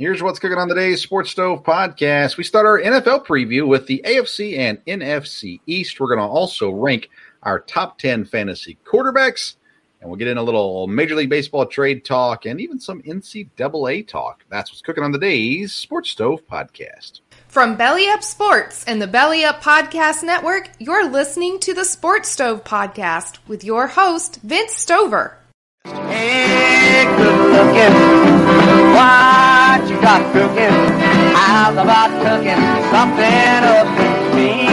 Here's what's cooking on today's Sports Stove podcast. We start our NFL preview with the AFC and NFC East. We're going to also rank our top 10 fantasy quarterbacks, and we'll get in a little Major League Baseball trade talk and even some NCAA talk. That's what's cooking on today's Sports Stove podcast. From Belly Up Sports and the Belly Up Podcast Network, you're listening to the Sports Stove podcast with your host, Vince Stover. Hey, good looking. What you got cooking? How's about cooking something up in me?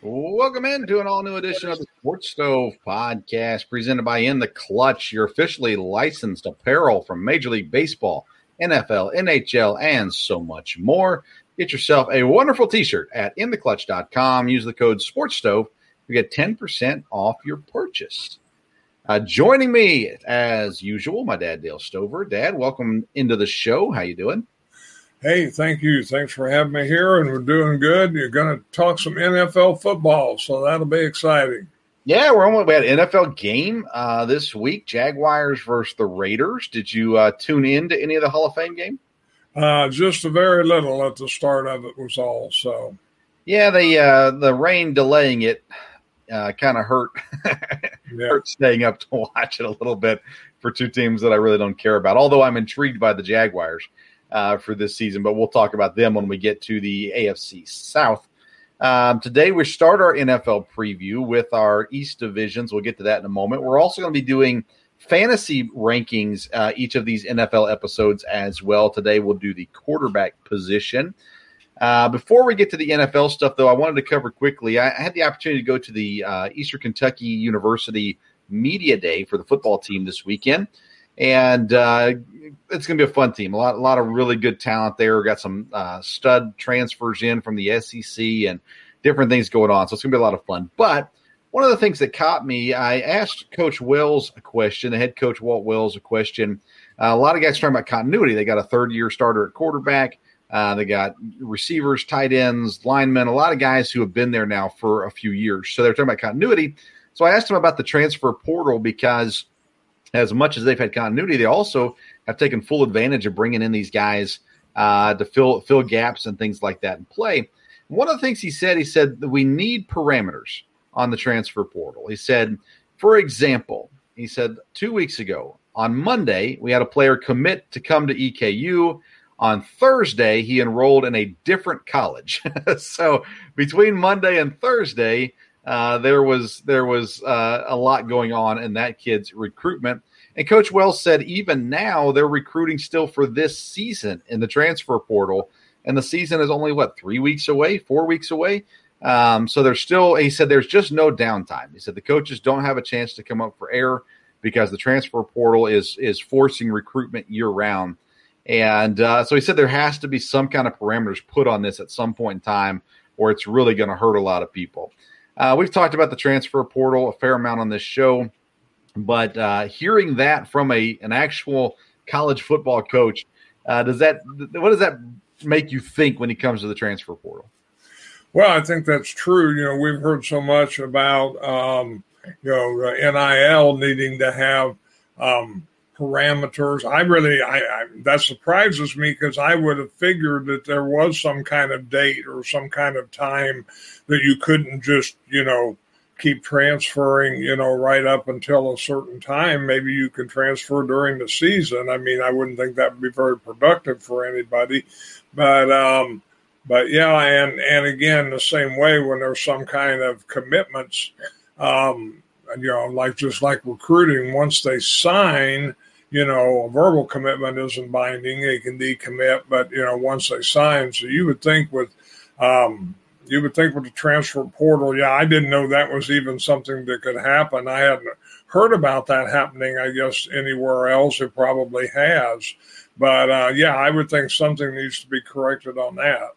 Welcome into an all new edition of the Sports Stove podcast presented by In the Clutch, your officially licensed apparel from Major League Baseball, NFL, NHL, and so much more. Get yourself a wonderful t shirt at intheclutch.com. Use the code SportsStove to get 10% off your purchase. Uh, joining me, as usual, my dad, Dale Stover. Dad, welcome into the show. How you doing? Hey, thank you. Thanks for having me here, and we're doing good. You're going to talk some NFL football, so that'll be exciting. Yeah, we're on. We had an NFL game uh, this week: Jaguars versus the Raiders. Did you uh, tune in to any of the Hall of Fame game? Uh, just a very little at the start of it was all. So, yeah, the uh, the rain delaying it uh, kind of hurt. yeah. hurt staying up to watch it a little bit for two teams that I really don't care about. Although I'm intrigued by the Jaguars uh, for this season, but we'll talk about them when we get to the AFC South. Um, today we start our NFL preview with our East divisions. We'll get to that in a moment. We're also going to be doing fantasy rankings uh, each of these NFL episodes as well. Today we'll do the quarterback position. Uh, before we get to the NFL stuff, though, I wanted to cover quickly. I had the opportunity to go to the uh, Eastern Kentucky University Media Day for the football team this weekend, and uh, it's going to be a fun team. A lot, a lot of really good talent there. Got some uh, stud transfers in from the SEC and different things going on. So it's going to be a lot of fun. But one of the things that caught me, I asked Coach Wells a question, the head coach Walt Wells a question. Uh, a lot of guys are talking about continuity. They got a third year starter at quarterback. Uh, they got receivers, tight ends, linemen, a lot of guys who have been there now for a few years. So they're talking about continuity. So I asked him about the transfer portal because, as much as they've had continuity, they also have taken full advantage of bringing in these guys uh, to fill fill gaps and things like that in play. One of the things he said, he said that we need parameters on the transfer portal. He said, for example, he said two weeks ago on Monday we had a player commit to come to EKU. On Thursday, he enrolled in a different college. so between Monday and Thursday, uh, there was there was uh, a lot going on in that kid's recruitment. And Coach Wells said even now they're recruiting still for this season in the transfer portal, and the season is only what three weeks away, four weeks away. Um, so there's still. He said there's just no downtime. He said the coaches don't have a chance to come up for air because the transfer portal is is forcing recruitment year round. And uh, so he said there has to be some kind of parameters put on this at some point in time, or it's really going to hurt a lot of people. Uh, we've talked about the transfer portal a fair amount on this show, but uh, hearing that from a an actual college football coach, uh, does that what does that make you think when it comes to the transfer portal? Well, I think that's true. You know, we've heard so much about um, you know NIL needing to have um, parameters. I really, I, I that surprises me because I would have figured that there was some kind of date or some kind of time that you couldn't just, you know, keep transferring, you know, right up until a certain time. Maybe you can transfer during the season. I mean, I wouldn't think that would be very productive for anybody, but um, but yeah, and and again, the same way when there's some kind of commitments, um, you know, like just like recruiting, once they sign, you know, a verbal commitment isn't binding. They can decommit, but you know, once they sign, so you would think with um, you would think with the transfer portal, yeah, I didn't know that was even something that could happen. I hadn't heard about that happening, I guess, anywhere else. It probably has. But uh, yeah, I would think something needs to be corrected on that.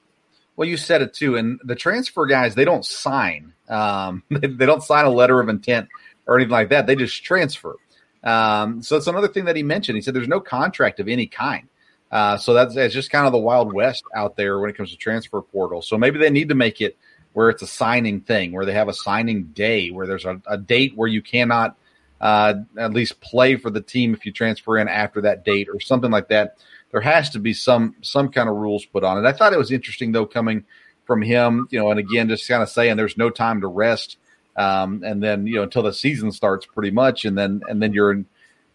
Well, you said it too. And the transfer guys, they don't sign. Um, they, they, don't sign a letter of intent or anything like that. They just transfer. Um, so it's another thing that he mentioned. He said there's no contract of any kind. Uh, so that's, that's just kind of the wild west out there when it comes to transfer portal. So maybe they need to make it where it's a signing thing, where they have a signing day, where there's a, a date where you cannot uh, at least play for the team if you transfer in after that date or something like that. There has to be some some kind of rules put on it. I thought it was interesting though coming from him, you know, and again just kind of saying there's no time to rest, um, and then you know until the season starts pretty much, and then and then you're in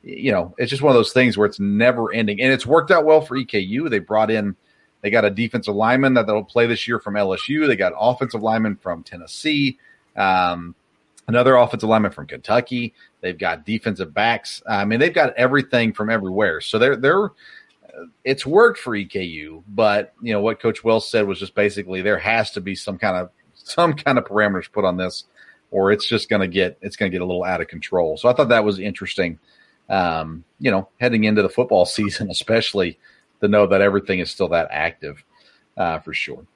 you know, it's just one of those things where it's never ending. And it's worked out well for EKU. They brought in, they got a defensive lineman that they'll play this year from LSU. They got offensive lineman from Tennessee, um, another offensive lineman from Kentucky. They've got defensive backs. I mean, they've got everything from everywhere. So they're they're it's worked for EKU, but you know what Coach Wells said was just basically there has to be some kind of some kind of parameters put on this, or it's just going to get it's going to get a little out of control. So I thought that was interesting um, you know, heading into the football season, especially to know that everything is still that active uh, for sure.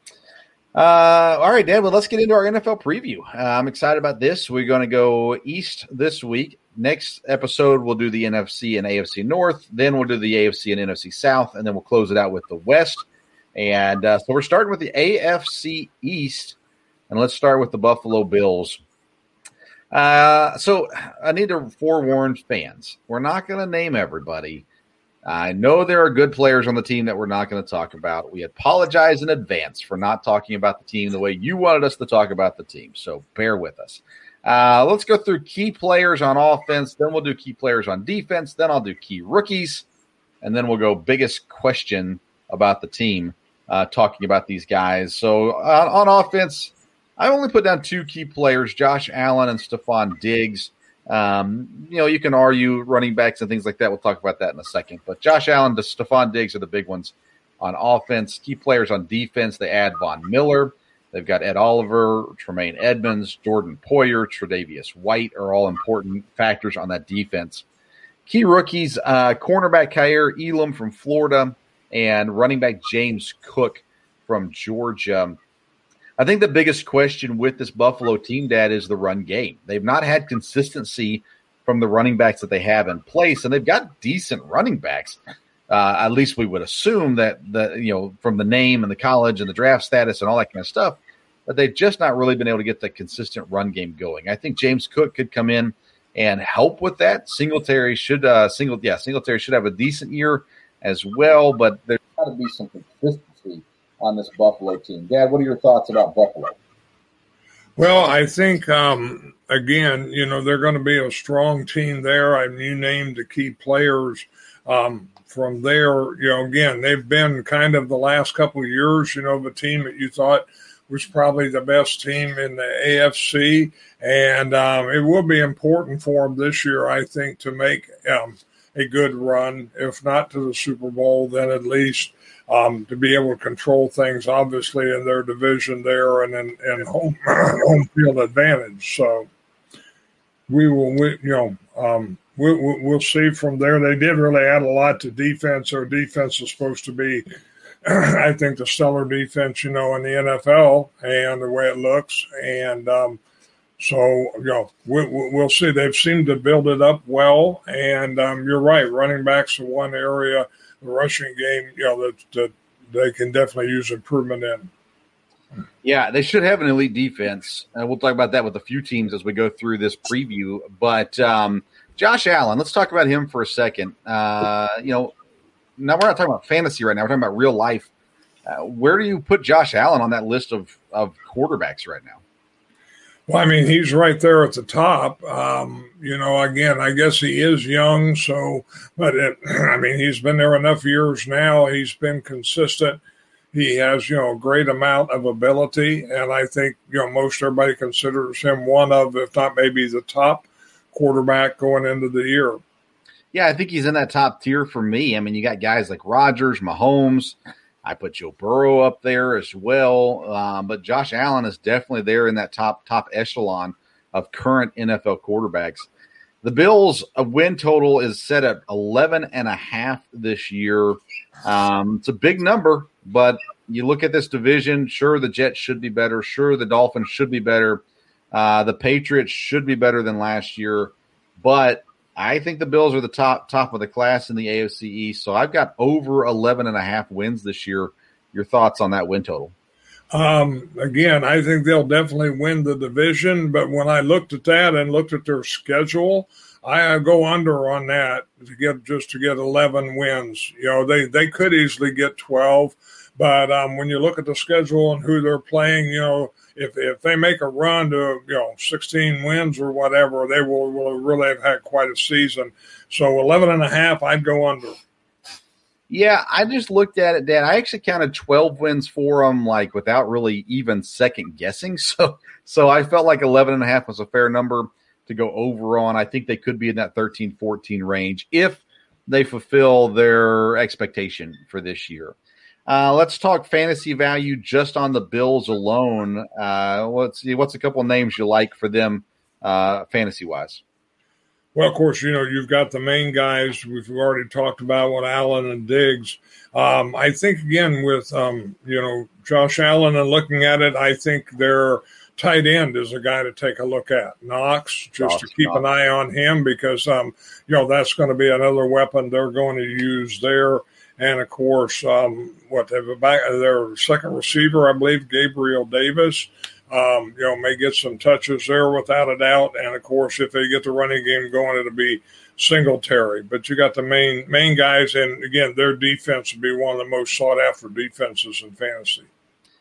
Uh, all right, Dan. Well, let's get into our NFL preview. Uh, I'm excited about this. We're going to go east this week. Next episode, we'll do the NFC and AFC North. Then we'll do the AFC and NFC South, and then we'll close it out with the West. And uh, so we're starting with the AFC East, and let's start with the Buffalo Bills. Uh, so I need to forewarn fans. We're not going to name everybody. I know there are good players on the team that we're not going to talk about. We apologize in advance for not talking about the team the way you wanted us to talk about the team. So bear with us. Uh, let's go through key players on offense. Then we'll do key players on defense. Then I'll do key rookies. And then we'll go biggest question about the team, uh, talking about these guys. So uh, on offense, I only put down two key players, Josh Allen and Stefon Diggs. Um, you know, you can argue running backs and things like that. We'll talk about that in a second. But Josh Allen, to Stefon Diggs are the big ones on offense. Key players on defense, they add Von Miller. They've got Ed Oliver, Tremaine Edmunds, Jordan Poyer, Tre'Davious White are all important factors on that defense. Key rookies, uh, cornerback Kaiir Elam from Florida and running back James Cook from Georgia. I think the biggest question with this Buffalo team, Dad, is the run game. They've not had consistency from the running backs that they have in place, and they've got decent running backs. Uh, at least we would assume that the you know from the name and the college and the draft status and all that kind of stuff, but they've just not really been able to get the consistent run game going. I think James Cook could come in and help with that. Singletary should uh, single yeah Singletary should have a decent year as well, but there's got to be some consistency on this Buffalo team. Dad, what are your thoughts about Buffalo? Well, I think um, again, you know, they're going to be a strong team there. I you named the key players um, from there. You know, again, they've been kind of the last couple of years. You know, the team that you thought was probably the best team in the AFC, and um, it will be important for them this year, I think, to make um, a good run. If not to the Super Bowl, then at least um, to be able to control things, obviously, in their division there and in, in home home field advantage. So we will, we, you know, um, we, we, we'll see from there. They did really add a lot to defense. Their defense is supposed to be, I think, the stellar defense, you know, in the NFL and the way it looks. And um, so, you know, we, will see. They've seemed to build it up well. And um, you're right, running backs are one area – the rushing game, you know, that, that they can definitely use improvement in. Yeah, they should have an elite defense, and we'll talk about that with a few teams as we go through this preview. But um, Josh Allen, let's talk about him for a second. Uh, you know, now we're not talking about fantasy right now; we're talking about real life. Uh, where do you put Josh Allen on that list of of quarterbacks right now? Well, I mean, he's right there at the top. Um, you know, again, I guess he is young, so, but it, I mean, he's been there enough years now. He's been consistent. He has, you know, a great amount of ability, and I think, you know, most everybody considers him one of, if not maybe the top quarterback going into the year. Yeah, I think he's in that top tier for me. I mean, you got guys like Rodgers, Mahomes. I put Joe Burrow up there as well, um, but Josh Allen is definitely there in that top top echelon of current NFL quarterbacks. The Bills' win total is set at 11 and a half this year. Um, it's a big number, but you look at this division. Sure, the Jets should be better. Sure, the Dolphins should be better. Uh, the Patriots should be better than last year, but I think the Bills are the top top of the class in the AFC East. So I've got over 11 and a half wins this year. Your thoughts on that win total? Um, again, I think they'll definitely win the division. But when I looked at that and looked at their schedule, I go under on that to get just to get 11 wins. You know, they, they could easily get 12. But um, when you look at the schedule and who they're playing, you know, if if they make a run to you know 16 wins or whatever, they will, will really have had quite a season. So 11 and a half, I'd go under. Yeah, I just looked at it, Dan. I actually counted 12 wins for them, like without really even second guessing. So, so I felt like 11 and a half was a fair number to go over on. I think they could be in that 13, 14 range if they fulfill their expectation for this year. Uh, let's talk fantasy value just on the Bills alone. Uh, let's see, what's a couple names you like for them uh, fantasy wise? Well, of course, you know, you've got the main guys we've already talked about what Allen and Diggs. Um, I think, again, with, um, you know, Josh Allen and looking at it, I think their tight end is a guy to take a look at. Knox, just Knox, to keep Knox. an eye on him because, um, you know, that's going to be another weapon they're going to use there. And of course, um, what they have back, their second receiver, I believe, Gabriel Davis, um, you know, may get some touches there without a doubt. And of course, if they get the running game going, it'll be Singletary. But you got the main main guys, and again, their defense will be one of the most sought after defenses in fantasy.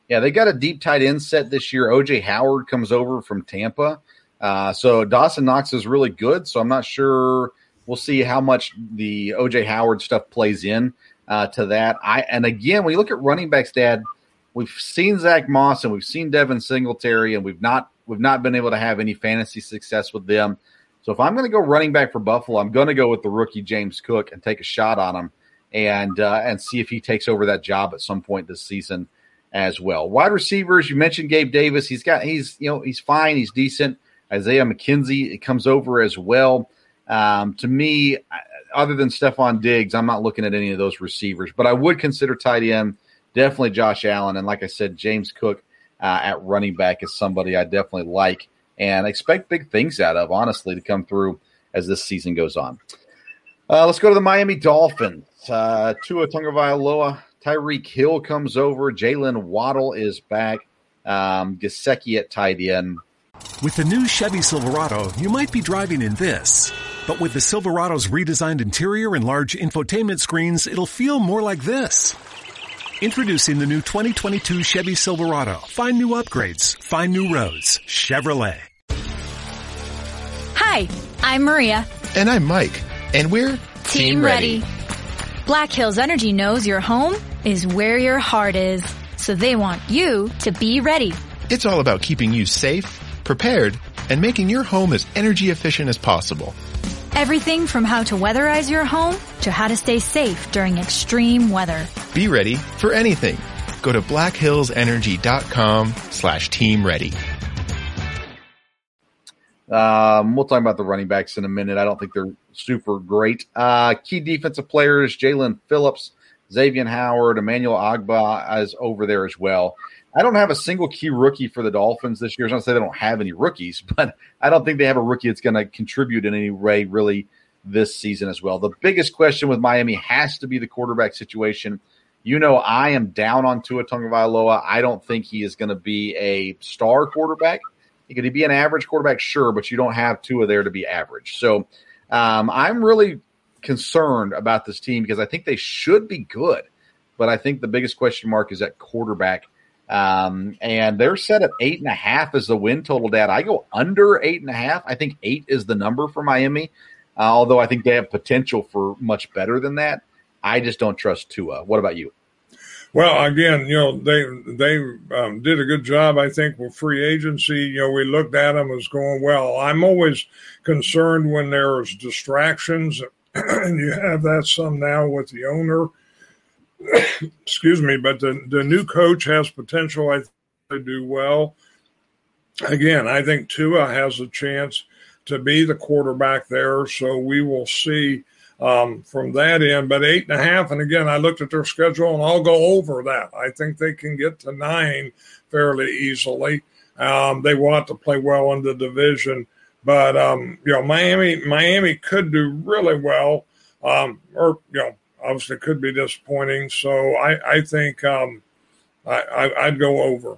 Yeah, they got a deep tight end set this year. OJ Howard comes over from Tampa. Uh, so Dawson Knox is really good. So I'm not sure. We'll see how much the OJ Howard stuff plays in uh, to that. I and again, you look at running backs, Dad, we've seen Zach Moss and we've seen Devin Singletary, and we've not we've not been able to have any fantasy success with them. So if I'm going to go running back for Buffalo, I'm going to go with the rookie James Cook and take a shot on him and uh, and see if he takes over that job at some point this season as well. Wide receivers, you mentioned Gabe Davis. He's got he's you know he's fine. He's decent. Isaiah McKenzie comes over as well. Um, to me, other than Stefon Diggs, I'm not looking at any of those receivers, but I would consider tight end definitely Josh Allen. And like I said, James Cook uh, at running back is somebody I definitely like and expect big things out of, honestly, to come through as this season goes on. Uh, let's go to the Miami Dolphins. Uh, Tua Tagovailoa, Tyreek Hill comes over. Jalen Waddle is back. Um, Gesicki at tight end. With the new Chevy Silverado, you might be driving in this. But with the Silverado's redesigned interior and large infotainment screens, it'll feel more like this. Introducing the new 2022 Chevy Silverado. Find new upgrades. Find new roads. Chevrolet. Hi, I'm Maria. And I'm Mike. And we're Team, Team ready. ready. Black Hills Energy knows your home is where your heart is. So they want you to be ready. It's all about keeping you safe, prepared, and making your home as energy efficient as possible. Everything from how to weatherize your home to how to stay safe during extreme weather. Be ready for anything. Go to blackhillsenergy.com slash team ready. Um, we'll talk about the running backs in a minute. I don't think they're super great. Uh, key defensive players, Jaelan Phillips, Xavier Howard, Emmanuel Ogbah is over there as well. I don't have a single key rookie for the Dolphins this year. It's not to say they don't have any rookies, but I don't think they have a rookie that's going to contribute in any way really this season as well. The biggest question with Miami has to be the quarterback situation. You know, I am down on Tua Tagovailoa. I don't think he is going to be a star quarterback. He could be an average quarterback, sure, but you don't have Tua there to be average. So um, I'm really concerned about this team because I think they should be good, but I think the biggest question mark is at quarterback Um, and they're set at eight and a half as the win total. Dad, I go under eight and a half. I think eight is the number for Miami, uh, although I think they have potential for much better than that. I just don't trust Tua. What about you? Well, again, you know they they um, did a good job, I think, with free agency. You know, we looked at them as going well. I'm always concerned when there's distractions, and you have that some now with the owner. Excuse me, but the the new coach has potential. I think to do well. Again, I think Tua has a chance to be the quarterback there, so we will see um, from that end. But eight and a half, and again, I looked at their schedule, and I'll go over that. I think they can get to nine fairly easily. Um, they want to play well in the division, but um, you know, Miami, Miami could do really well, um, or you know, obviously could be disappointing. So I, I think um, I, I'd go over.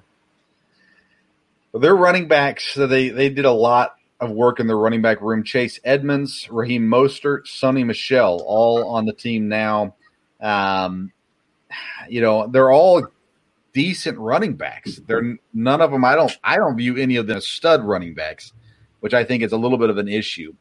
Well, their running backs, so they they did a lot of work in the running back room. Chase Edmonds, Raheem Mostert, Sony Michel, all on the team now. Um, you know, they're all decent running backs. They're none of them. I don't. I don't view any of them as stud running backs, which I think is a little bit of an issue.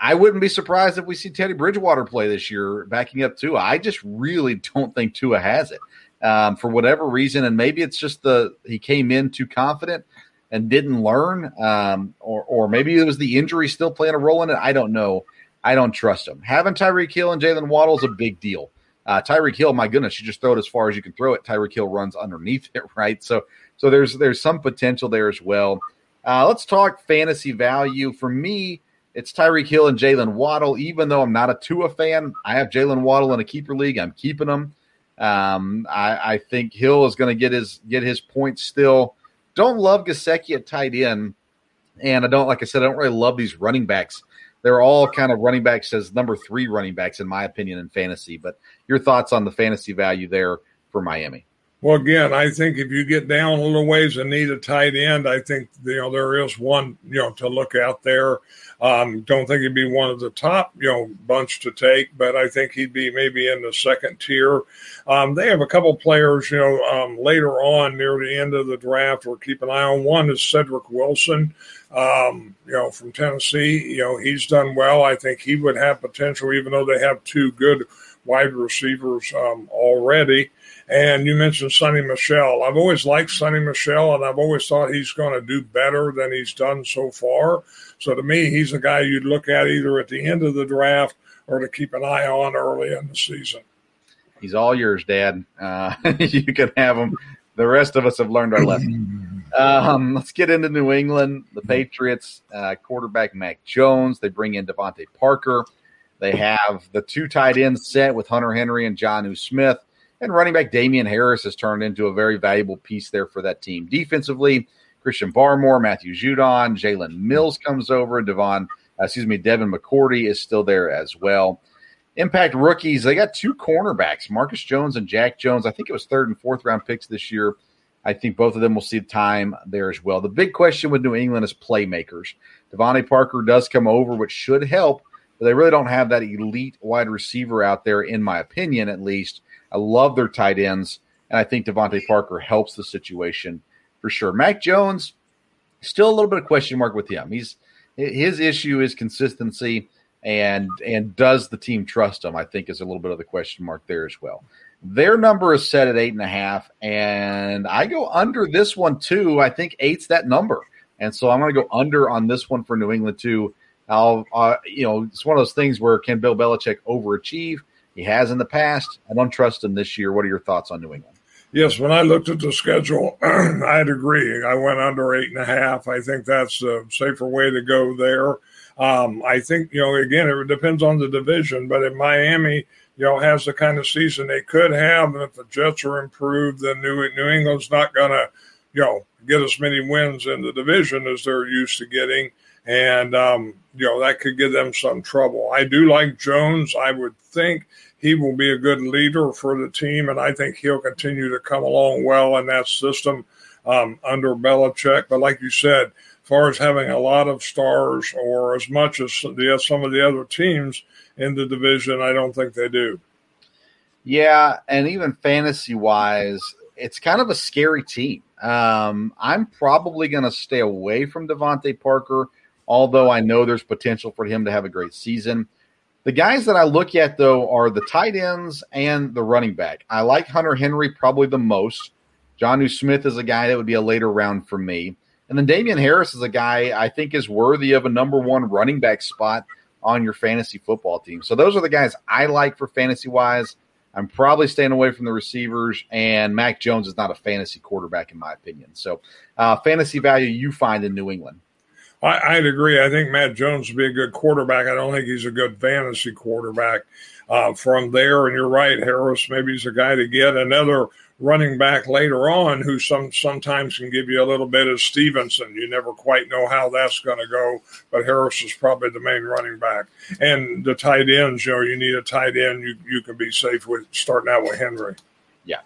I wouldn't be surprised if we see Teddy Bridgewater play this year, backing up Tua. I just really don't think Tua has it um, for whatever reason, and maybe it's just the he came in too confident and didn't learn, um, or or maybe it was the injury still playing a role in it. I don't know. I don't trust him. Having Tyreek Hill and Jalen Waddle is a big deal. Uh, Tyreek Hill, my goodness, you just throw it as far as you can throw it. Tyreek Hill runs underneath it, right? So so there's there's some potential there as well. Uh, let's talk fantasy value. For me, it's Tyreek Hill and Jalen Waddle. Even though I'm not a Tua fan, I have Jalen Waddle in a keeper league. I'm keeping him. Um, I, I think Hill is going to get his get his points still. Don't love Gesicki at tight end, and I don't like I said I don't really love these running backs. They're all kind of running backs as number three running backs in my opinion in fantasy. But your thoughts on the fantasy value there for Miami? Well, again, I think if you get down a little ways and need a tight end, I think you know there is one you know to look out there. Um, don't think he'd be one of the top you know bunch to take, but I think he'd be maybe in the second tier. Um, they have a couple players you know um, later on near the end of the draft. We're keep an eye on. One is Cedrick Wilson, um, you know from Tennessee. You know he's done well. I think he would have potential, even though they have two good wide receivers um, already. And you mentioned Sony Michel. I've always liked Sony Michel, and I've always thought he's going to do better than he's done so far. So to me, he's a guy you'd look at either at the end of the draft or to keep an eye on early in the season. He's all yours, Dad. Uh, you can have him. The rest of us have learned our lesson. Um, let's get into New England. The Patriots uh, quarterback Mac Jones. They bring in DeVante Parker. They have the two tight ends set with Hunter Henry and Jonnu Smith. And running back Damien Harris has turned into a very valuable piece there for that team. Defensively, Christian Barmore, Matthew Judon, Jalen Mills comes over, Devon, uh, excuse me, Devin McCourty is still there as well. Impact rookies, they got two cornerbacks, Marcus Jones and Jack Jones. I think it was third and fourth round picks this year. I think both of them will see time there as well. The big question with New England is playmakers. DeVante Parker does come over, which should help, but they really don't have that elite wide receiver out there, in my opinion, at least. I love their tight ends, and I think DeVante Parker helps the situation for sure. Mac Jones, still a little bit of question mark with him. He's his issue is consistency, and and does the team trust him? I think is a little bit of the question mark there as well. Their number is set at eight and a half, and I go under this one too. I think eight's that number, and so I'm going to go under on this one for New England too. I'll, uh, you know, it's one of those things where can Bill Belichick overachieve? He has in the past. I don't trust him this year. What are your thoughts on New England? Yes, when I looked at the schedule, I'd agree. I went under eight and a half. I think that's a safer way to go there. Um, I think, you know, again, it depends on the division, but if Miami, you know, has the kind of season they could have, and if the Jets are improved, then New, New England's not going to, you know, get as many wins in the division as they're used to getting. And, um, you know, that could give them some trouble. I do like Jones. I would think he will be a good leader for the team, and I think he'll continue to come along well in that system um, under Belichick. But like you said, as far as having a lot of stars or as much as the, some of the other teams in the division, I don't think they do. Yeah, and even fantasy wise, it's kind of a scary team. Um, I'm probably going to stay away from DeVante Parker, although I know there's potential for him to have a great season. The guys that I look at, though, are the tight ends and the running back. I like Hunter Henry probably the most. Jonnu Smith is a guy that would be a later round for me. And then Damien Harris is a guy I think is worthy of a number one running back spot on your fantasy football team. So those are the guys I like for fantasy wise. I'm probably staying away from the receivers, and Mac Jones is not a fantasy quarterback, in my opinion. So, uh, fantasy value you find in New England. I, would agree. I think Matt Jones would be a good quarterback. I don't think he's a good fantasy quarterback. Uh, from there, and you're right, Harris maybe he's a guy to get another running back later on who some sometimes can give you a little bit of Stevenson. You never quite know how that's going to go, but Harris is probably the main running back. And the tight ends, you know, you need a tight end. You you can be safe with starting out with Henry. Yeah,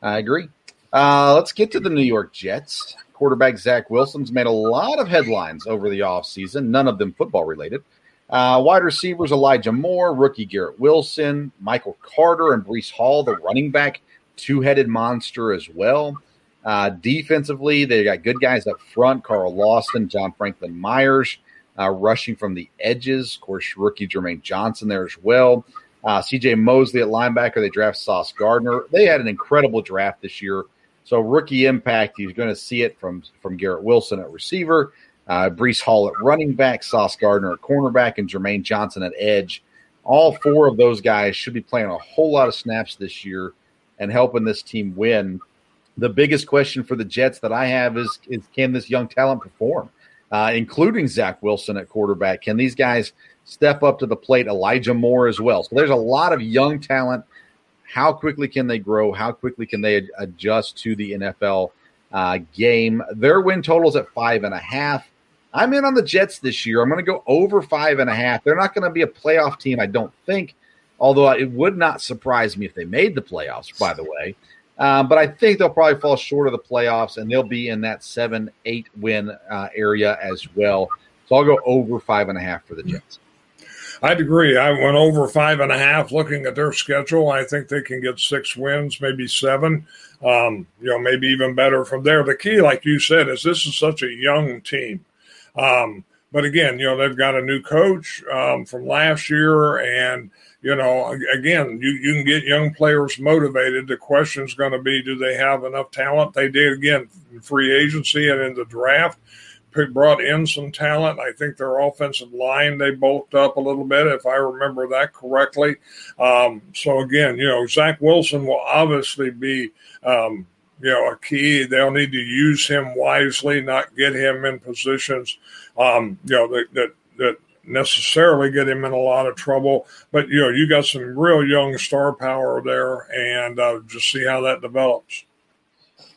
I agree. Uh, let's get to the New York Jets. Quarterback Zach Wilson's made a lot of headlines over the offseason, none of them football related. Uh, wide receivers Elijah Moore, rookie Garrett Wilson, Michael Carter, and Breece Hall, the running back two headed monster as well. Uh, defensively, they got good guys up front Carl Lawson, John Franklin Myers, uh, rushing from the edges. Of course, rookie Jermaine Johnson there as well. Uh, CJ Mosley at linebacker, they draft Sauce Gardner. They had an incredible draft this year. So rookie impact, he's going to see it from from Garrett Wilson at receiver, uh, Breece Hall at running back, Sauce Gardner at cornerback, and Jermaine Johnson at edge. All four of those guys should be playing a whole lot of snaps this year and helping this team win. The biggest question for the Jets that I have is, is can this young talent perform, uh, including Zach Wilson at quarterback? Can these guys step up to the plate? Elijah Moore as well. So there's a lot of young talent. How quickly can they grow? How quickly can they adjust to the NFL uh, game? Their win totals at five and a half. I'm in on the Jets this year. I'm going to go over five and a half. They're not going to be a playoff team, I don't think. Although it would not surprise me if they made the playoffs, by the way. Um, but I think they'll probably fall short of the playoffs and they'll be in that seven, eight win uh, area as well. So I'll go over five and a half for the Jets. I'd agree. I went over five and a half looking at their schedule. I think they can get six wins, maybe seven. Um, you know, maybe even better from there. The key, like you said, is this is such a young team. Um, but again, you know, they've got a new coach um, from last year, and you know, again, you, you can get young players motivated. The question is going to be, do they have enough talent? They did again free agency and in the draft brought in some talent. I think their offensive line they bulked up a little bit, if I remember that correctly. Um, so again, you know, Zach Wilson will obviously be, um, you know, a key. They'll need to use him wisely, not get him in positions, um, you know, that that that necessarily get him in a lot of trouble. But you know, you got some real young star power there, and uh, just see how that develops.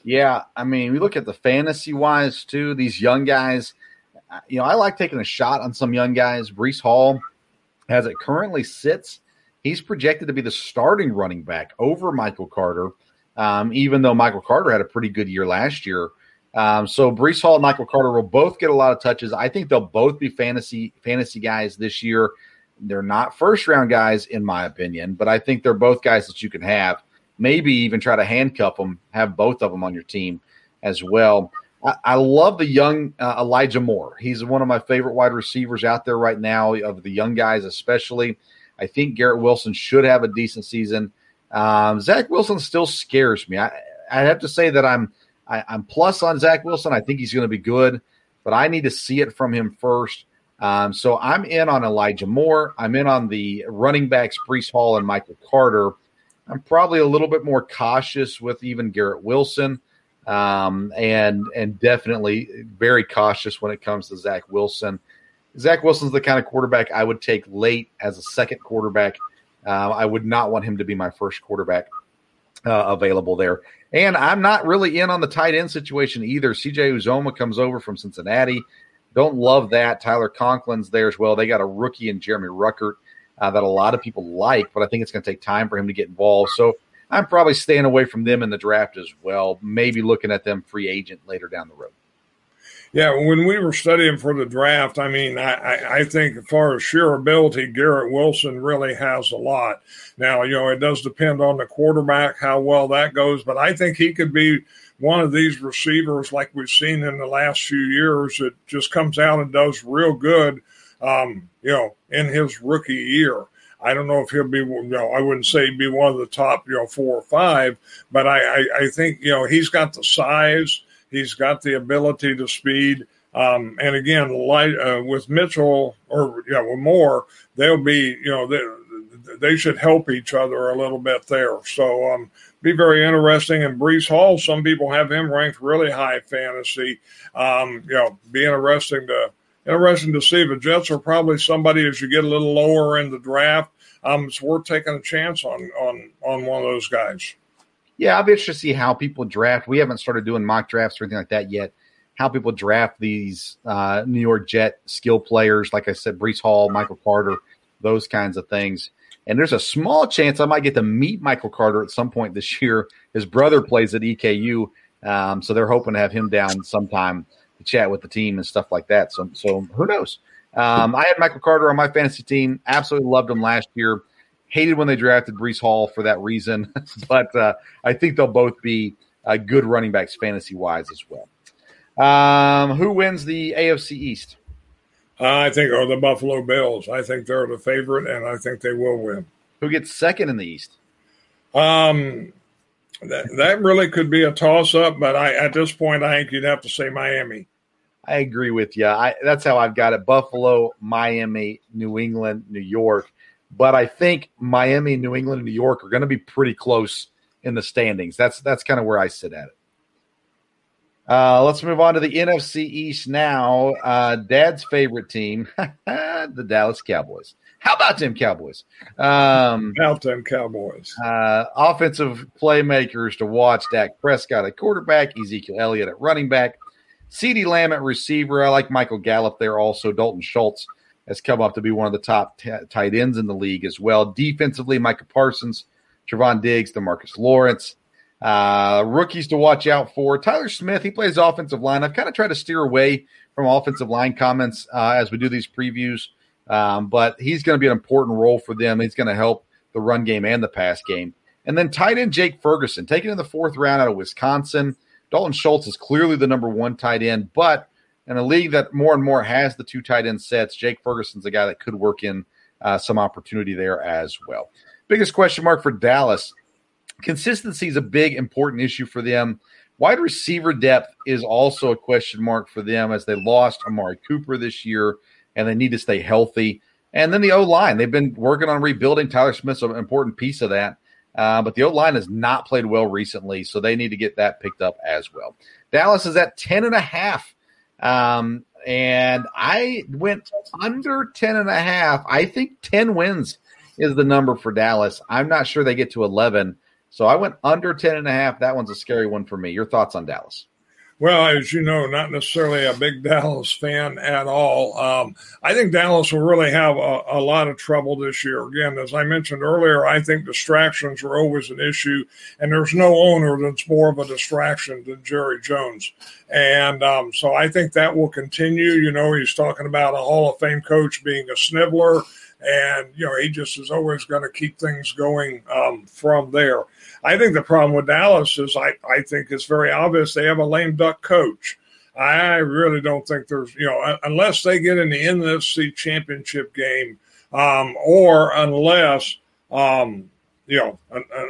Yeah, I mean, we look at the fantasy wise too. These young guys, you know, I like taking a shot on some young guys. Breece Hall, as it currently sits, he's projected to be the starting running back over Michael Carter. Um, even though Michael Carter had a pretty good year last year, um, so Breece Hall and Michael Carter will both get a lot of touches. I think they'll both be fantasy fantasy guys this year. They're not first round guys, in my opinion, but I think they're both guys that you can have. Maybe even try to handcuff them, have both of them on your team as well. I, I love the young uh, Elijah Moore. He's one of my favorite wide receivers out there right now, of the young guys, especially. I think Garrett Wilson should have a decent season. Um, Zach Wilson still scares me. I, I have to say that I'm I, am plus on Zach Wilson. I think he's going to be good, but I need to see it from him first. Um, so I'm in on Elijah Moore. I'm in on the running backs, Breece Hall and Michael Carter. I'm probably a little bit more cautious with even Garrett Wilson, um, and and definitely very cautious when it comes to Zach Wilson. Zach Wilson's the kind of quarterback I would take late as a second quarterback. Uh, I would not want him to be my first quarterback uh, available there. And I'm not really in on the tight end situation either. CJ Uzomah comes over from Cincinnati. Don't love that. Tyler Conklin's there as well. They got a rookie in Jeremy Ruckert uh, that a lot of people like, but I think it's going to take time for him to get involved. So I'm probably staying away from them in the draft as well. Maybe looking at them free agent later down the road. Yeah, when we were studying for the draft, I mean, I, I think as far as sheer ability, Garrett Wilson really has a lot. Now, you know, it does depend on the quarterback, how well that goes, but I think he could be one of these receivers like we've seen in the last few years that just comes out and does real good, um, you know, in his rookie year. I don't know if he'll be, you know, I wouldn't say be one of the top, you know, four or five, but I, I, I think, you know, he's got the size, he's got the ability to speed. Um, and again, light, uh, with Mitchell or yeah, with Moore, they'll be, you know, they, they should help each other a little bit there. So, um, be very interesting. And Breece Hall, some people have him ranked really high fantasy. Um, you know, be interesting to interesting to see. The Jets are probably somebody as you get a little lower in the draft. Um, it's worth taking a chance on on on one of those guys. Yeah, I'll be interested to see how people draft. We haven't started doing mock drafts or anything like that yet. How people draft these uh, New York Jet skill players, like I said, Breece Hall, Michael Carter, those kinds of things. And there's a small chance I might get to meet Michael Carter at some point this year. His brother plays at EKU, um, so they're hoping to have him down sometime chat with the team and stuff like that. So, so who knows? Um, I had Michael Carter on my fantasy team. Absolutely loved him last year. Hated when they drafted Breece Hall for that reason, but uh, I think they'll both be uh, good running backs fantasy wise as well. Um, who wins the AFC East? Uh, I think are the Buffalo Bills. I think they're the favorite, and I think they will win. Who gets second in the East? Um, that, that really could be a toss up, but I at this point I think you'd have to say Miami. I agree with you. I, that's how I've got it: Buffalo, Miami, New England, New York. But I think Miami, New England, and New York are going to be pretty close in the standings. That's that's kind of where I sit at it. Uh, let's move on to the NFC East now. Uh, Dad's favorite team, the Dallas Cowboys. How about them Cowboys? Um, about them Cowboys. Uh, offensive playmakers to watch: Dak Prescott at quarterback, Ezekiel Elliott at running back, CeeDee Lamb at receiver. I like Michael Gallup there. Also, Dalton Schultz has come up to be one of the top t- tight ends in the league as well. Defensively, Micah Parsons, Trevon Diggs, Demarcus Lawrence. Uh, rookies to watch out for. Tyler Smith, he plays offensive line. I've kind of tried to steer away from offensive line comments uh, as we do these previews, um, but he's going to be an important role for them. He's going to help the run game and the pass game. And then tight end Jake Ferguson, taken in the fourth round out of Wisconsin. Dalton Schultz is clearly the number one tight end, but in a league that more and more has the two tight end sets, Jake Ferguson's a guy that could work in uh, some opportunity there as well. Biggest question mark for Dallas consistency is a big important issue for them. Wide receiver depth is also a question mark for them as they lost Amari Cooper this year and they need to stay healthy. And then the O line, they've been working on rebuilding. Tyler Smith's an important piece of that. Uh, but the O line has not played well recently, so they need to get that picked up as well. Dallas is at 10 and a half. Um, and I went under 10 and a half. I think 10 wins is the number for Dallas. I'm not sure they get to 11. So I went under 10 and a half. That one's a scary one for me. Your thoughts on Dallas? Well, as you know, not necessarily a big Dallas fan at all. Um, I think Dallas will really have a, a, lot of trouble this year. Again, as I mentioned earlier, I think distractions are always an issue, and there's no owner that's more of a distraction than Jerry Jones. And um, so I think that will continue. You know, he's talking about a Hall of Fame coach being a sniveler, and, you know, he just is always going to keep things going um, from there. I think the problem with Dallas is I, I think it's very obvious they have a lame duck coach. I really don't think there's, you know, unless they get in the NFC championship game um, or unless, um, you know,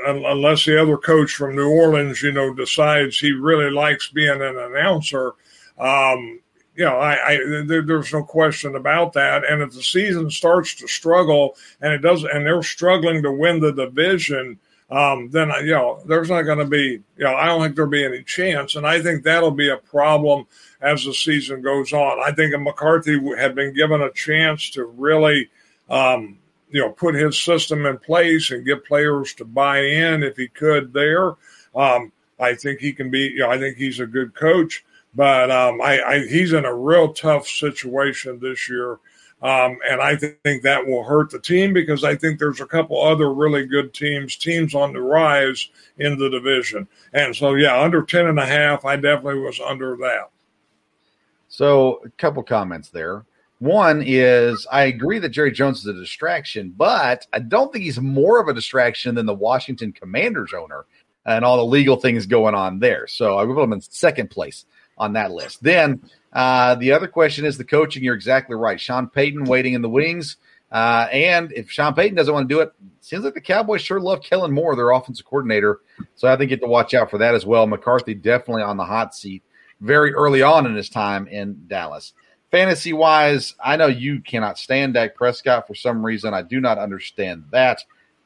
unless the other coach from New Orleans, you know, decides he really likes being an announcer, um, you know, I, I there, there's no question about that. And if the season starts to struggle and it does, and they're struggling to win the division, um, then you know there's not going to be you know I don't think there'll be any chance, and I think that'll be a problem as the season goes on. I think McCarthy had been given a chance to really um, you know put his system in place and get players to buy in if he could there. Um, I think he can be. You know, I think he's a good coach, but um, I, I, he's in a real tough situation this year. Um, and I th- think that will hurt the team because I think there's a couple other really good teams, teams on the rise in the division. And so, yeah, under 10 and a half, I definitely was under that. So, a couple comments there. One is I agree that Jerry Jones is a distraction, but I don't think he's more of a distraction than the Washington Commanders owner and all the legal things going on there. So I would put him in second place on that list. Then uh, the other question is the coaching. You're exactly right. Sean Payton waiting in the wings. Uh, and if Sean Payton doesn't want to do it, seems like the Cowboys sure love Kellen Moore, their offensive coordinator. So I think you have to watch out for that as well. McCarthy definitely on the hot seat very early on in his time in Dallas. Fantasy wise, I know you cannot stand Dak Prescott for some reason. I do not understand that.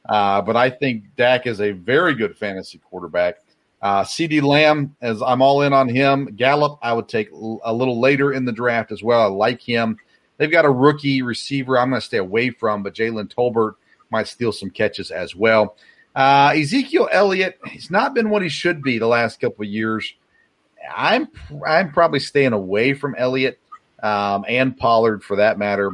Uh, but I think Dak is a very good fantasy quarterback. Uh, CeeDee Lamb, as I'm all in on him. Gallup, I would take a little later in the draft as well. I like him. They've got a rookie receiver I'm going to stay away from, but Jalen Tolbert might steal some catches as well. Uh, Ezekiel Elliott, he's not been what he should be the last couple of years. I'm I'm probably staying away from Elliott um, and Pollard for that matter.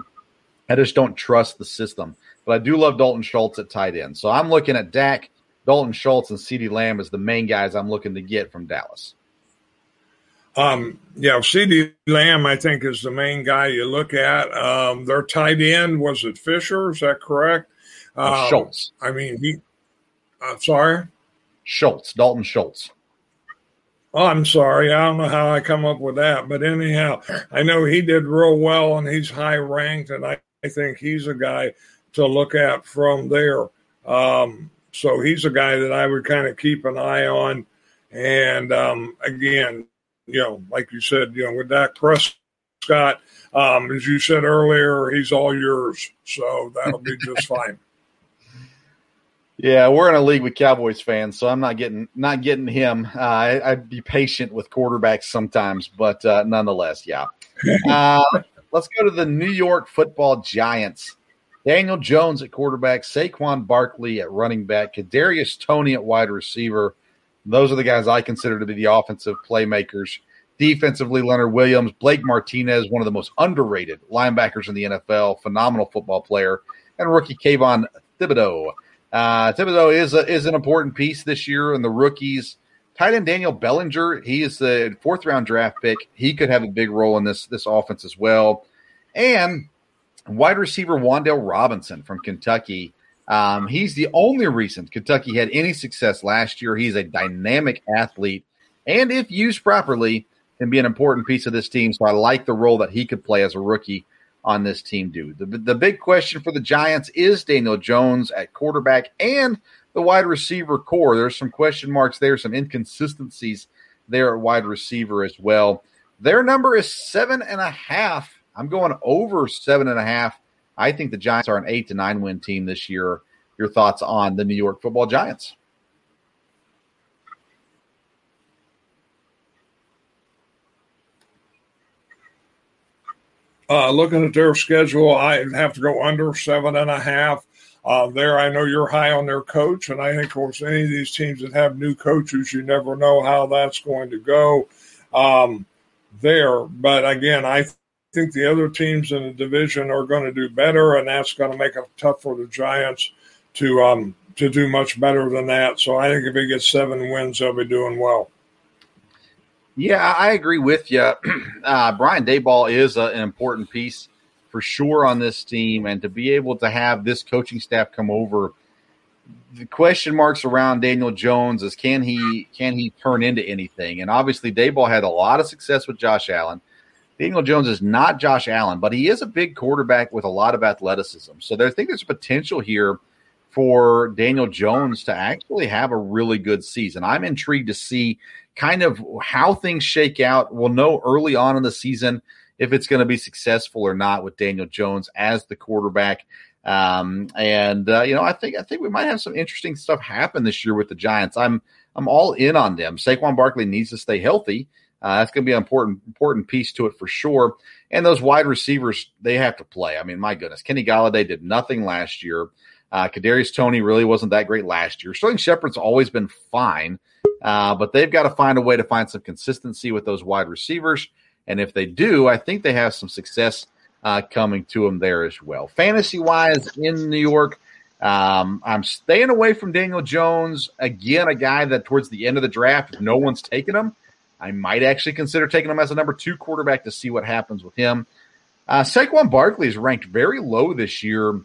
I just don't trust the system. But I do love Dalton Schultz at tight end. So I'm looking at Dak, Dalton Schultz, and CeeDee Lamb as the main guys I'm looking to get from Dallas. Um, yeah, CeeDee Lamb, I think, is the main guy you look at. Um, their tight end, was it Fisher? Is that correct? Uh, um, Schultz. I mean, he, uh, sorry? Schultz, Dalton Schultz. Oh, I'm sorry. I don't know how I come up with that. But anyhow, I know he did real well and he's high ranked. And I, I think he's a guy to look at from there. Um, so he's a guy that I would kind of keep an eye on. And um, again, you know, like you said, you know, with Dak Prescott, um, as you said earlier, he's all yours. So that'll be just fine. Yeah, we're in a league with Cowboys fans, so I'm not getting not getting him. Uh, I, would be patient with quarterbacks sometimes, but uh, nonetheless, yeah. Uh, let's go to the New York Football Giants. Daniel Jones at quarterback, Saquon Barkley at running back, Kadarius Toney at wide receiver. Those are the guys I consider to be the offensive playmakers. Defensively, Leonard Williams, Blake Martinez, one of the most underrated linebackers in the NFL, phenomenal football player, and rookie Kayvon Thibodeaux. Uh, Thibodeaux is a, is an important piece this year, and the rookies. Tight end Daniel Bellinger, he is the fourth round draft pick. He could have a big role in this this offense as well. And wide receiver Wan'Dale Robinson from Kentucky. Um, he's the only reason Kentucky had any success last year. He's a dynamic athlete, and if used properly, can be an important piece of this team. So I like the role that he could play as a rookie on this team dude. The, the big question for the Giants is Daniel Jones at quarterback and the wide receiver corps. There's some question marks there, some inconsistencies there at wide receiver as well. Their number is seven and a half. I'm going over seven and a half. I think the Giants are an eight to nine win team this year. Your thoughts on the New York football Giants? Uh, looking at their schedule, I have to go under seven and a half. Uh, there, I know you're high on their coach, and I think, of course, any of these teams that have new coaches, you never know how that's going to go um, there. But again, I think the other teams in the division are going to do better, and that's going to make it tough for the Giants to um, to do much better than that. So I think if he gets seven wins, they'll be doing well. Yeah, I agree with you. Uh, Brian Daboll is a, an important piece for sure on this team, and to be able to have this coaching staff come over, the question marks around Daniel Jones is can he can he turn into anything? And obviously, Daboll had a lot of success with Josh Allen. Daniel Jones is not Josh Allen, but he is a big quarterback with a lot of athleticism. So there, I think there's potential here for Daniel Jones to actually have a really good season. I'm intrigued to see kind of how things shake out. We'll know early on in the season if it's going to be successful or not with Daniel Jones as the quarterback. Um, and uh, you know, I think I think we might have some interesting stuff happen this year with the Giants. I'm I'm all in on them. Saquon Barkley needs to stay healthy. Uh, that's going to be an important important piece to it for sure. And those wide receivers, they have to play. I mean, my goodness, Kenny Golladay did nothing last year. Uh, Kadarius Toney really wasn't that great last year. Sterling Shepard's always been fine, uh, but they've got to find a way to find some consistency with those wide receivers. And if they do, I think they have some success uh, coming to them there as well. Fantasy wise in New York, um, I'm staying away from Daniel Jones. Again, a guy that towards the end of the draft, no one's taken him, I might actually consider taking him as a number two quarterback to see what happens with him. Uh, Saquon Barkley is ranked very low this year,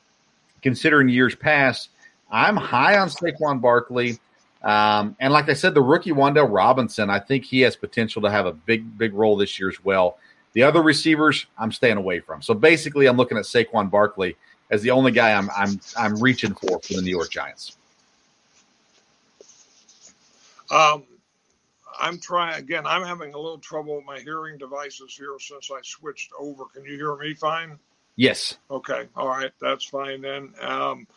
considering years past. I'm high on Saquon Barkley. Um, and like I said, the rookie Wan'Dale Robinson, I think he has potential to have a big, big role this year as well. The other receivers, I'm staying away from. So basically, I'm looking at Saquon Barkley as the only guy I'm I'm I'm reaching for for the New York Giants. Um, I'm trying again. I'm having a little trouble with my hearing devices here since I switched over. Can you hear me fine? Yes. Okay. All right. That's fine then. Um,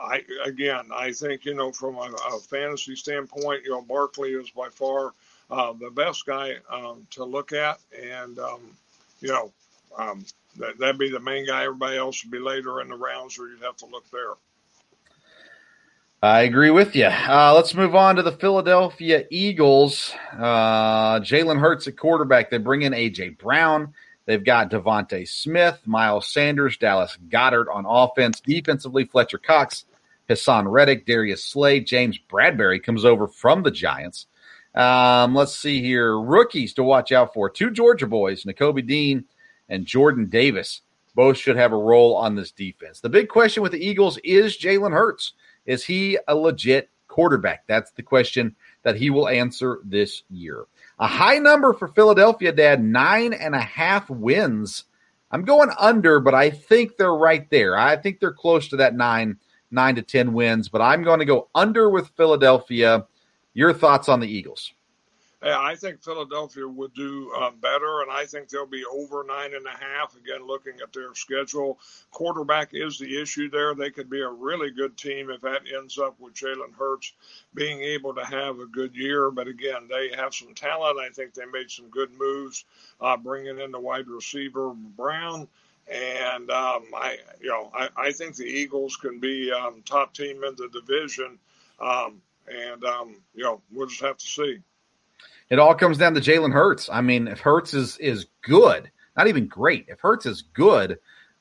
I again, I think you know from a, a fantasy standpoint, you know, Barkley is by far uh, the best guy um, to look at, and um, you know, um, that, that'd be the main guy. Everybody else would be later in the rounds, or you'd have to look there. I agree with you. Uh, let's move on to the Philadelphia Eagles. Uh, Jalen Hurts at quarterback. They bring in AJ Brown. They've got DeVonta Smith, Miles Sanders, Dallas Goedert on offense. Defensively, Fletcher Cox, Haason Reddick, Darius Slay, James Bradberry comes over from the Giants. Um, let's see here. Rookies to watch out for. Two Georgia boys, Nakobe Dean and Jordan Davis. Both should have a role on this defense. The big question with the Eagles is Jalen Hurts. Is he a legit quarterback? That's the question that he will answer this year. A high number for Philadelphia, Dad, nine and a half wins. I'm going under, but I think they're right there. I think they're close to that nine, nine to 10 wins, but I'm going to go under with Philadelphia. Your thoughts on the Eagles? I think Philadelphia would do uh, better, and I think they'll be over nine and a half. Again, looking at their schedule, quarterback is the issue there. They could be a really good team if that ends up with Jalen Hurts being able to have a good year. But again, they have some talent. I think they made some good moves, uh, bringing in the wide receiver Brown. And um, I, you know, I, I, think the Eagles can be um, top team in the division. Um, and um, you know, we'll just have to see. It all comes down to Jalen Hurts. I mean, if Hurts is is good, not even great, if Hurts is good,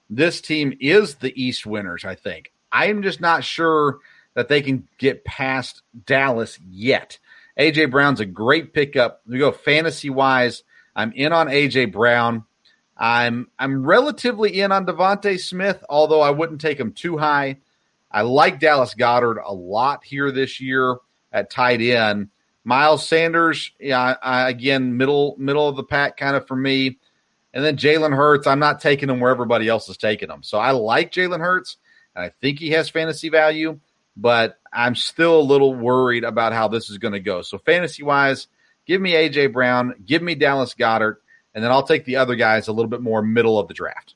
this team is the East winners. I think. I'm just not sure that they can get past Dallas yet. AJ Brown's a great pickup. We go fantasy wise. I'm in on AJ Brown. I'm I'm relatively in on DeVonta Smith, although I wouldn't take him too high. I like Dallas Goedert a lot here this year at tight end. Miles Sanders, yeah, I, again, middle middle of the pack kind of for me. And then Jalen Hurts, I'm not taking him where everybody else is taking him. So I like Jalen Hurts, and I think he has fantasy value, but I'm still a little worried about how this is going to go. So fantasy wise, give me AJ Brown, give me Dallas Goedert, and then I'll take the other guys a little bit more middle of the draft.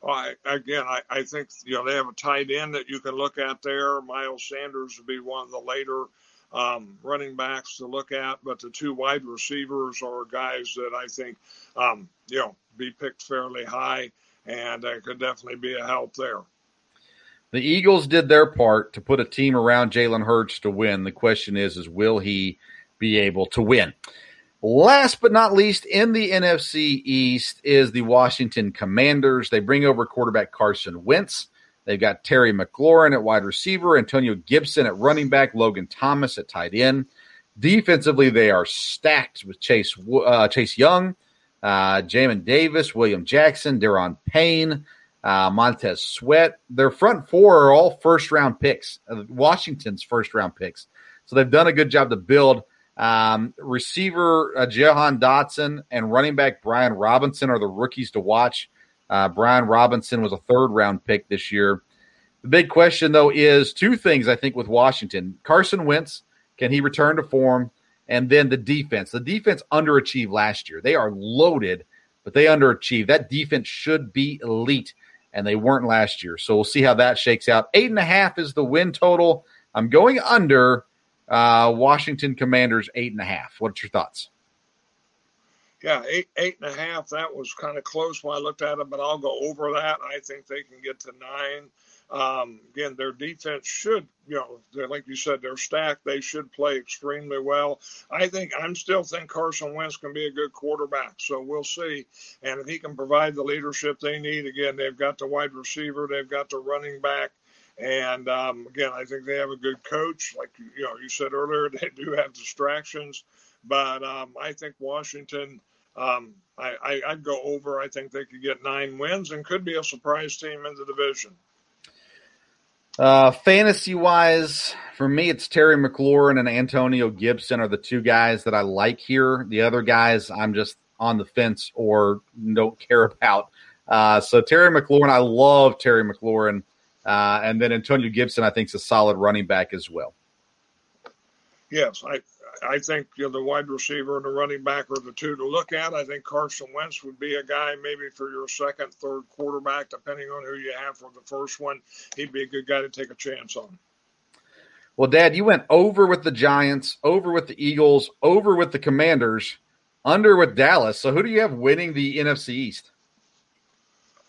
Well, I, again, I, I think you know they have a tight end that you can look at there. Miles Sanders would be one of the later um, running backs to look at, but the two wide receivers are guys that I think, um, you know, be picked fairly high, and uh, could definitely be a help there. The Eagles did their part to put a team around Jalen Hurts to win. The question is, is will he be able to win? Last but not least, in the NFC East is the Washington Commanders. They bring over quarterback Carson Wentz. They've got Terry McLaurin at wide receiver, Antonio Gibson at running back, Logan Thomas at tight end. Defensively, they are stacked with Chase uh, Chase Young, uh, Jamin Davis, William Jackson, Daron Payne, uh, Montez Sweat. Their front four are all first round picks, uh, Washington's first round picks. So they've done a good job to build. Um, receiver uh, Jahan Dotson and running back Brian Robinson are the rookies to watch. Uh, Brian Robinson was a third round pick this year. The big question, though, is two things I think with Washington Carson Wentz, can he return to form? And then the defense. The defense underachieved last year. They are loaded, but they underachieved. That defense should be elite, and they weren't last year. So we'll see how that shakes out. Eight and a half is the win total. I'm going under uh, Washington Commanders, eight and a half. What's your thoughts? Yeah, eight eight and a half. That was kind of close when I looked at it, but I'll go over that. I think they can get to nine. Um, again, their defense should, you know, like you said, they're stacked. They should play extremely well. I think I'm still think Carson Wentz can be a good quarterback. So we'll see. And if he can provide the leadership they need, again, they've got the wide receiver, they've got the running back. And um, again, I think they have a good coach. Like you know, you said earlier, they do have distractions, but um, I think Washington. Um, I, I, I'd go over. I think they could get nine wins and could be a surprise team in the division. Uh, fantasy wise, for me, it's Terry McLaurin and Antonio Gibson are the two guys that I like here. The other guys, I'm just on the fence or don't care about. Uh, so Terry McLaurin, I love Terry McLaurin, uh, and then Antonio Gibson, I think is a solid running back as well. Yes, I I think you know, the wide receiver and the running back are the two to look at. I think Carson Wentz would be a guy maybe for your second, third quarterback, depending on who you have for the first one. He'd be a good guy to take a chance on. Well, Dad, you went over with the Giants, over with the Eagles, over with the Commanders, under with Dallas. So who do you have winning the NFC East?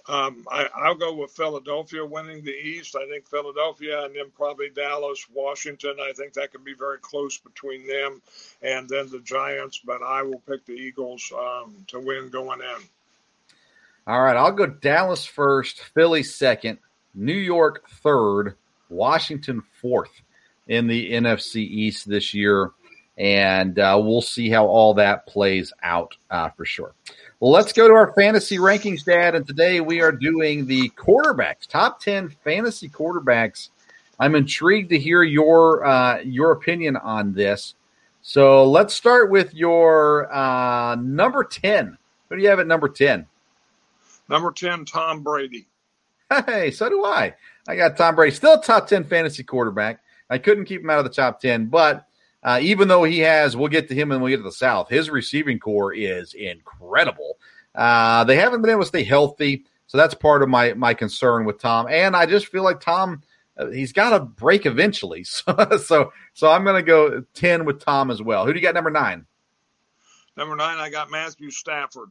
Um, I, will go with Philadelphia winning the East. I think Philadelphia and then probably Dallas, Washington. I think that could be very close between them and then the Giants, but I will pick the Eagles um, to win going in. All right, I'll go Dallas first, Philly second, New York third, Washington fourth in the NFC East this year. And uh, we'll see how all that plays out uh, for sure. Let's go to our fantasy rankings, Dad. And today we are doing the quarterbacks, top 10 fantasy quarterbacks. I'm intrigued to hear your uh, your opinion on this. So let's start with your uh, number 10. Who do you have at number 10? Number 10, Tom Brady. Hey, so do I. I got Tom Brady, still top 10 fantasy quarterback. I couldn't keep him out of the top 10, but uh, even though he has, we'll get to him and we get to the South. His receiving corps is incredible. Uh, they haven't been able to stay healthy, so that's part of my my concern with Tom. And I just feel like Tom, uh, he's got to break eventually. So, so, so I'm going to go ten with Tom as well. Who do you got number nine? Number nine, I got Matthew Stafford.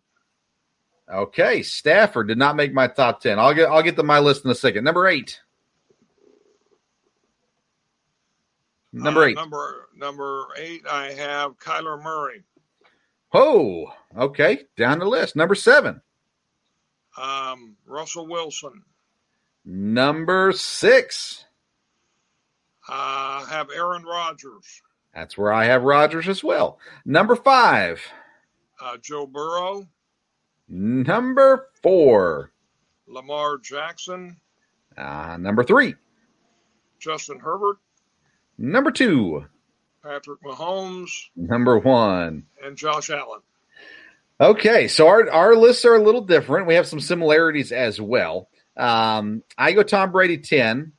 Okay, Stafford did not make my top ten. I'll get I'll get to my list in a second. Number eight. Number eight. Uh, number number eight, I have Kyler Murray. Oh, okay. Down the list. Number seven. Um, Russell Wilson. Number six. Uh, have Aaron Rodgers. That's where I have Rodgers as well. Number five. Uh, Joe Burrow. Number four. Lamar Jackson. Uh, number three. Justin Herbert. Number two. Patrick Mahomes. Number one. And Josh Allen. Okay, so our, our lists are a little different. We have some similarities as well. Um, I go Tom Brady 10.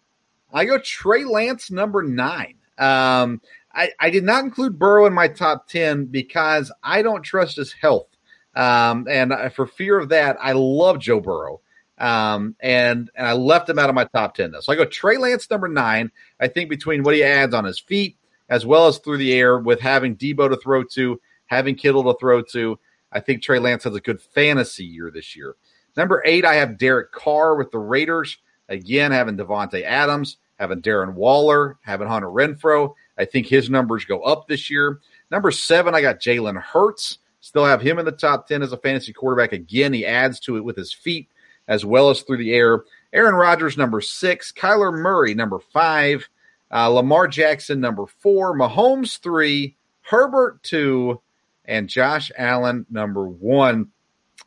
I go Trey Lance number nine. Um, I, I did not include Burrow in my top 10 because I don't trust his health. Um, and for fear of that, I love Joe Burrow. Um, and and I left him out of my top ten though. So I go Trey Lance number nine. I think between what he adds on his feet as well as through the air with having Deebo to throw to, having Kittle to throw to, I think Trey Lance has a good fantasy year this year. Number eight, I have Derek Carr with the Raiders. Again, having Davante Adams, having Darren Waller, having Hunter Renfrow. I think his numbers go up this year. Number seven, I got Jalen Hurts. Still have him in the top 10 as a fantasy quarterback. Again, he adds to it with his feet as well as through the air. Aaron Rodgers, number six. Kyler Murray, number five. Uh, Lamar Jackson, number four. Mahomes, three. Herbert, two. And Josh Allen, number one.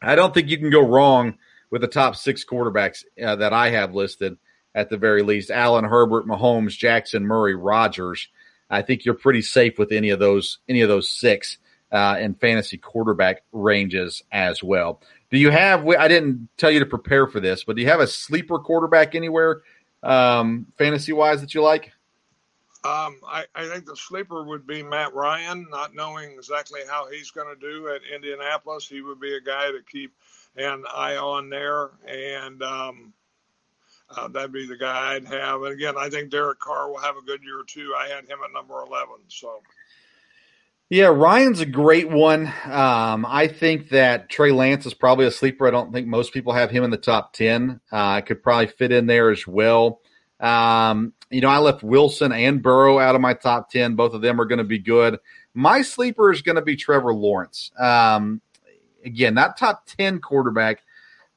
I don't think you can go wrong with the top six quarterbacks uh, that I have listed at the very least. Allen, Herbert, Mahomes, Jackson, Murray, Rodgers. I think you're pretty safe with any of those any of those six uh, in fantasy quarterback ranges as well. Do you have? I didn't tell you to prepare for this, but do you have a sleeper quarterback anywhere, um, fantasy wise, that you like? Um, I, I, think the sleeper would be Matt Ryan, not knowing exactly how he's going to do at Indianapolis. He would be a guy to keep an eye on there, and um, uh, that'd be the guy I'd have. And again, I think Derek Carr will have a good year too. I had him at number eleven, so. Yeah, Ryan's a great one. Um, I think that Trey Lance is probably a sleeper. I don't think most people have him in the top 10. Uh, could probably fit in there as well. Um, you know, I left Wilson and Burrow out of my top 10. Both of them are going to be good. My sleeper is going to be Trevor Lawrence. Um, again, not top 10 quarterback,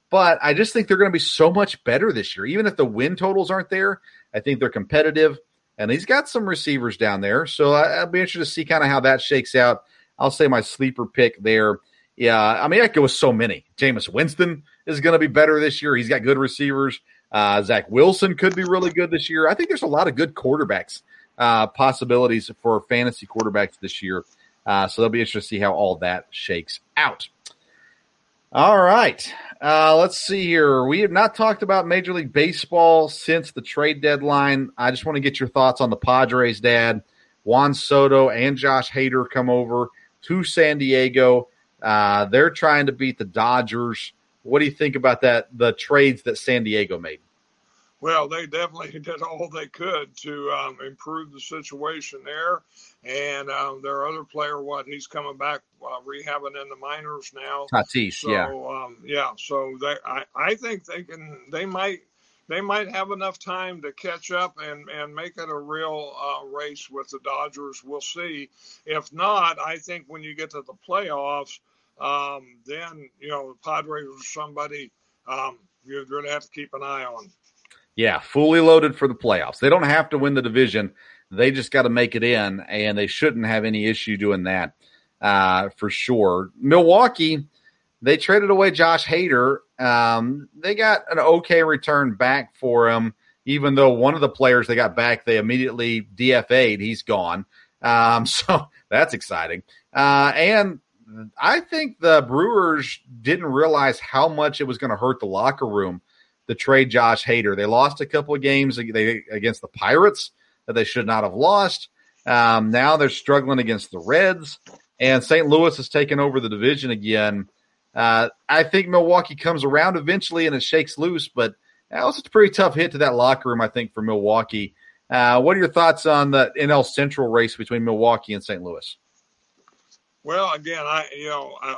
but I just think they're going to be so much better this year. Even if the win totals aren't there, I think they're competitive and he's got some receivers down there. So I'll be interested to see kind of how that shakes out. I'll say my sleeper pick there. Yeah, I mean, I go with so many. Jameis Winston is going to be better this year. He's got good receivers. Uh, Zach Wilson could be really good this year. I think there's a lot of good quarterbacks uh, possibilities for fantasy quarterbacks this year. Uh, so they'll be interested to see how all that shakes out. All right. Uh, let's see here. We have not talked about Major League Baseball since the trade deadline. I just want to get your thoughts on the Padres, Dad. Juan Soto and Josh Hader come over to San Diego. Uh, they're trying to beat the Dodgers. What do you think about that? The trades that San Diego made. Well, they definitely did all they could to um, improve the situation there. And um, their other player, what he's coming back uh, rehabbing in the minors now. Tatis, so, yeah, um, yeah. So they, I, I think they can. They might, they might have enough time to catch up and and make it a real uh, race with the Dodgers. We'll see. If not, I think when you get to the playoffs, um, then you know the Padres or somebody um, you're going to have to keep an eye on. Yeah, fully loaded for the playoffs. They don't have to win the division. They just got to make it in, and they shouldn't have any issue doing that uh, for sure. Milwaukee, they traded away Josh Hader. Um, they got an okay return back for him, even though one of the players they got back, they immediately DFA'd. He's gone. Um, so that's exciting. Uh, and I think the Brewers didn't realize how much it was going to hurt the locker room to trade Josh Hader. They lost a couple of games against the Pirates that they should not have lost. Um, now they're struggling against the Reds, and St. Louis has taken over the division again. Uh, I think Milwaukee comes around eventually and it shakes loose, but that was a pretty tough hit to that locker room, I think, for Milwaukee. Uh, what are your thoughts on the NL Central race between Milwaukee and St. Louis? Well, again, I you know I,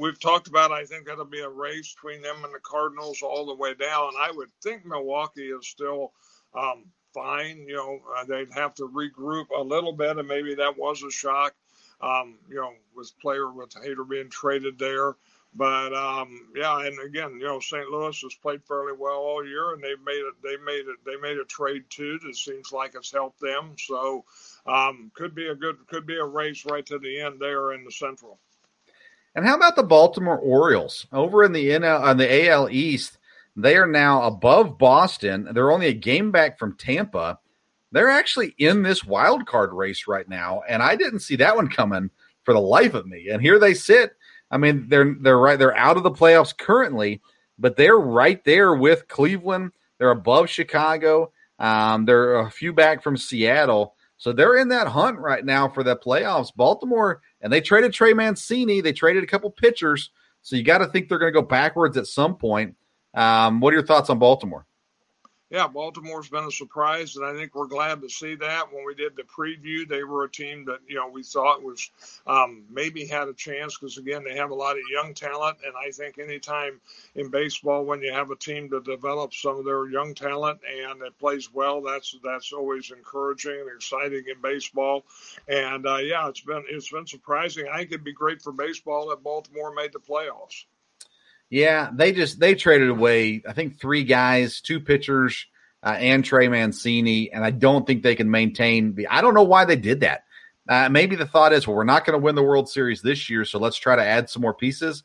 we've talked about. I think that'll be a race between them and the Cardinals all the way down. I would think Milwaukee is still um, fine. You know, uh, they'd have to regroup a little bit, and maybe that was a shock. Um, you know, with player with Hader being traded there. But um, yeah, and again, you know, St. Louis has played fairly well all year, and they've made it. They made it. They made a trade too. That seems like it's helped them. So um, could be a good, could be a race right to the end there in the Central. And how about the Baltimore Orioles over in the NL on the AL East? They are now above Boston. They're only a game back from Tampa. They're actually in this wild card race right now, and I didn't see that one coming for the life of me. And here they sit I mean, they're they're right. They're out of the playoffs currently, but they're right there with Cleveland. They're above Chicago. Um, they're a few back from Seattle, so they're in that hunt right now for the playoffs. Baltimore and they traded Trey Mancini. They traded a couple pitchers, so you got to think they're going to go backwards at some point. Um, what are your thoughts on Baltimore? Yeah, Baltimore's been a surprise, and I think we're glad to see that. When we did the preview, they were a team that you know we thought was um, maybe had a chance because again they have a lot of young talent, and I think anytime in baseball when you have a team that develops some of their young talent and it plays well, that's that's always encouraging and exciting in baseball. And uh, yeah, it's been it's been surprising. I think it'd be great for baseball that Baltimore made the playoffs. Yeah, they just they traded away I think three guys, two pitchers, uh, and Trey Mancini, and I don't think they can maintain the. I don't know why they did that. Uh, maybe the thought is, well, we're not going to win the World Series this year, so let's try to add some more pieces.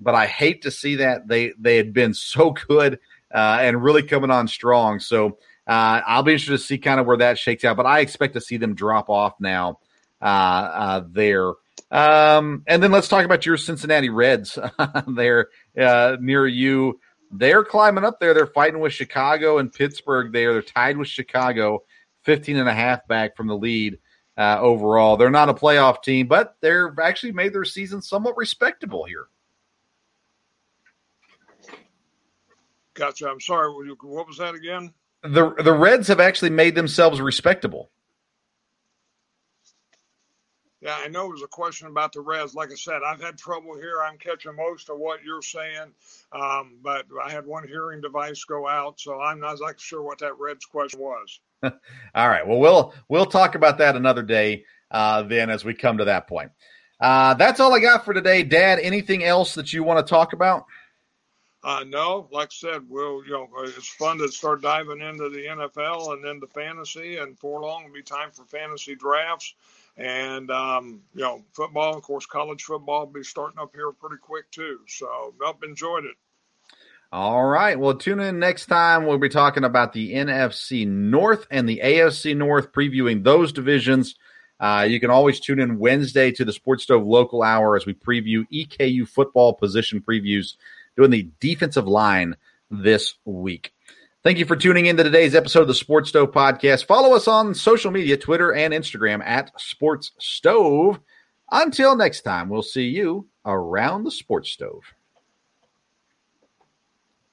But I hate to see that they they had been so good uh, and really coming on strong. So uh, I'll be interested to see kind of where that shakes out. But I expect to see them drop off now uh, uh, there. Um, and then let's talk about your Cincinnati Reds. They're uh, near you. They're climbing up there. They're fighting with Chicago and Pittsburgh there. They're tied with Chicago, 15 and a half back from the lead uh, overall. They're not a playoff team, but they're actually made their season somewhat respectable here. Gotcha. I'm sorry. What was that again? The the Reds have actually made themselves respectable. Yeah, I know it was a question about the Reds. Like I said, I've had trouble here. I'm catching most of what you're saying, um, but I had one hearing device go out, so I'm not exactly sure what that Reds question was. All right. Well, we'll we'll talk about that another day uh, then as we come to that point. Uh, that's all I got for today, Dad. Anything else that you want to talk about? Uh, no, like I said, we'll you know it's fun to start diving into the NFL and then the fantasy, and for long it'll be time for fantasy drafts And um, you know, football, of course, college football will be starting up here pretty quick too. So, nope, enjoyed it. All right. Well, tune in next time. We'll be talking about the NFC North and the AFC North, previewing those divisions. Uh, you can always tune in Wednesday to the Sports Stove local hour as we preview EKU football position previews, doing the defensive line this week. Thank you for tuning in to today's episode of the Sports Stove podcast. Follow us on social media, Twitter and Instagram at Sports Stove. Until next time, we'll see you around the Sports Stove.